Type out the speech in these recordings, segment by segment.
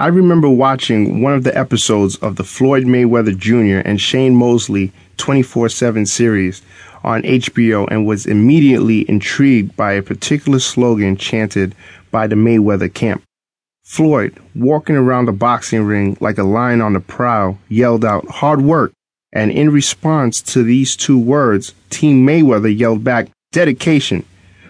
I remember watching one of the episodes of the Floyd Mayweather Jr. and Shane Mosley 24 7 series on HBO and was immediately intrigued by a particular slogan chanted by the Mayweather camp. Floyd, walking around the boxing ring like a lion on the prowl, yelled out, Hard work. And in response to these two words, Team Mayweather yelled back, Dedication.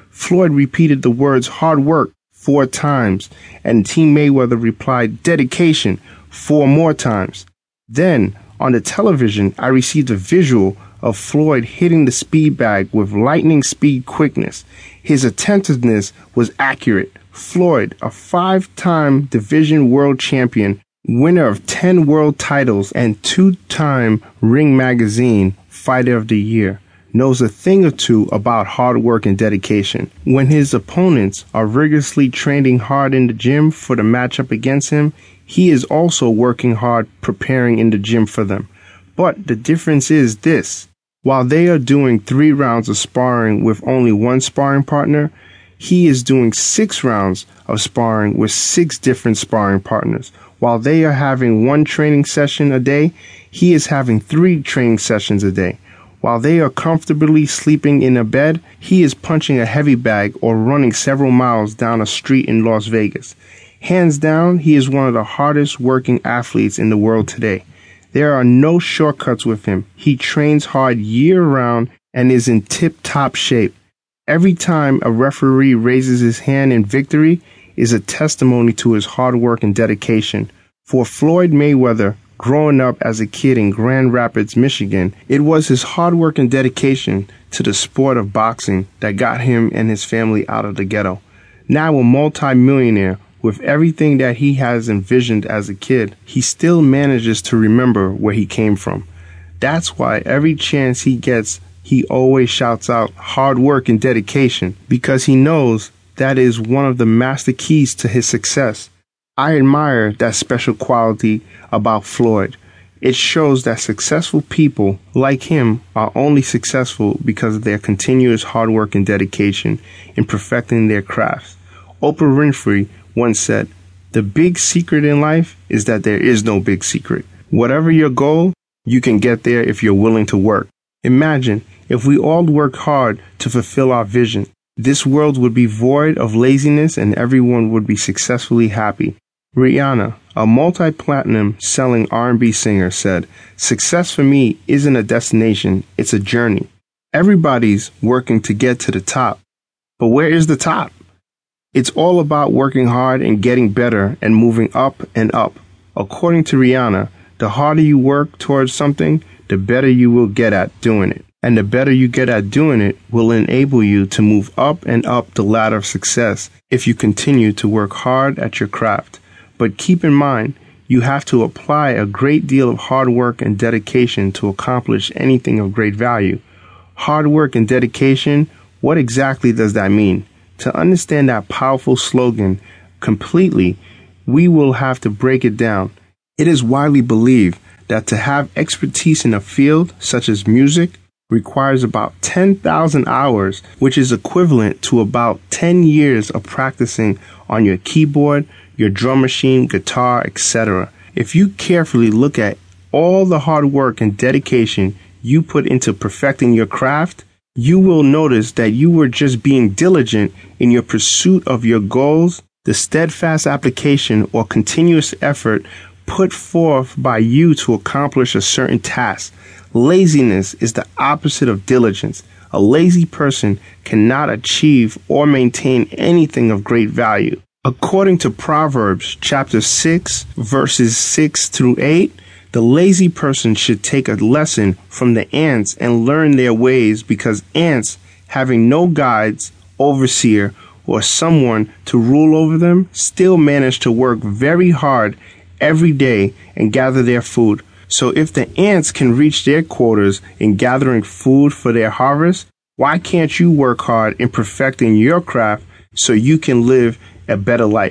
Floyd repeated the words hard work four times, and Team Mayweather replied, Dedication, four more times. Then, on the television, I received a visual of Floyd hitting the speed bag with lightning speed quickness. His attentiveness was accurate. Floyd, a five time division world champion, winner of 10 world titles, and two time Ring Magazine Fighter of the Year knows a thing or two about hard work and dedication. When his opponents are rigorously training hard in the gym for the matchup against him, he is also working hard preparing in the gym for them. But the difference is this. While they are doing three rounds of sparring with only one sparring partner, he is doing six rounds of sparring with six different sparring partners. While they are having one training session a day, he is having three training sessions a day. While they are comfortably sleeping in a bed, he is punching a heavy bag or running several miles down a street in Las Vegas. Hands down, he is one of the hardest working athletes in the world today. There are no shortcuts with him. He trains hard year round and is in tip top shape. Every time a referee raises his hand in victory is a testimony to his hard work and dedication. For Floyd Mayweather, growing up as a kid in Grand Rapids, Michigan, it was his hard work and dedication to the sport of boxing that got him and his family out of the ghetto. Now a multimillionaire with everything that he has envisioned as a kid, he still manages to remember where he came from. That's why every chance he gets, he always shouts out hard work and dedication because he knows that is one of the master keys to his success. I admire that special quality about Floyd. It shows that successful people like him are only successful because of their continuous hard work and dedication in perfecting their crafts. Oprah Winfrey once said, The big secret in life is that there is no big secret. Whatever your goal, you can get there if you're willing to work. Imagine if we all worked hard to fulfill our vision. This world would be void of laziness and everyone would be successfully happy. Rihanna, a multi-platinum selling R&B singer said, "Success for me isn't a destination, it's a journey. Everybody's working to get to the top. But where is the top? It's all about working hard and getting better and moving up and up. According to Rihanna, the harder you work towards something, the better you will get at doing it. And the better you get at doing it will enable you to move up and up the ladder of success if you continue to work hard at your craft. But keep in mind, you have to apply a great deal of hard work and dedication to accomplish anything of great value. Hard work and dedication, what exactly does that mean? To understand that powerful slogan completely, we will have to break it down. It is widely believed that to have expertise in a field such as music requires about 10,000 hours, which is equivalent to about 10 years of practicing on your keyboard, your drum machine, guitar, etc. If you carefully look at all the hard work and dedication you put into perfecting your craft, you will notice that you were just being diligent in your pursuit of your goals, the steadfast application or continuous effort put forth by you to accomplish a certain task. Laziness is the opposite of diligence. A lazy person cannot achieve or maintain anything of great value. According to Proverbs chapter 6, verses 6 through 8, the lazy person should take a lesson from the ants and learn their ways because ants, having no guides, overseer, or someone to rule over them, still manage to work very hard every day and gather their food. So if the ants can reach their quotas in gathering food for their harvest, why can't you work hard in perfecting your craft so you can live a better life?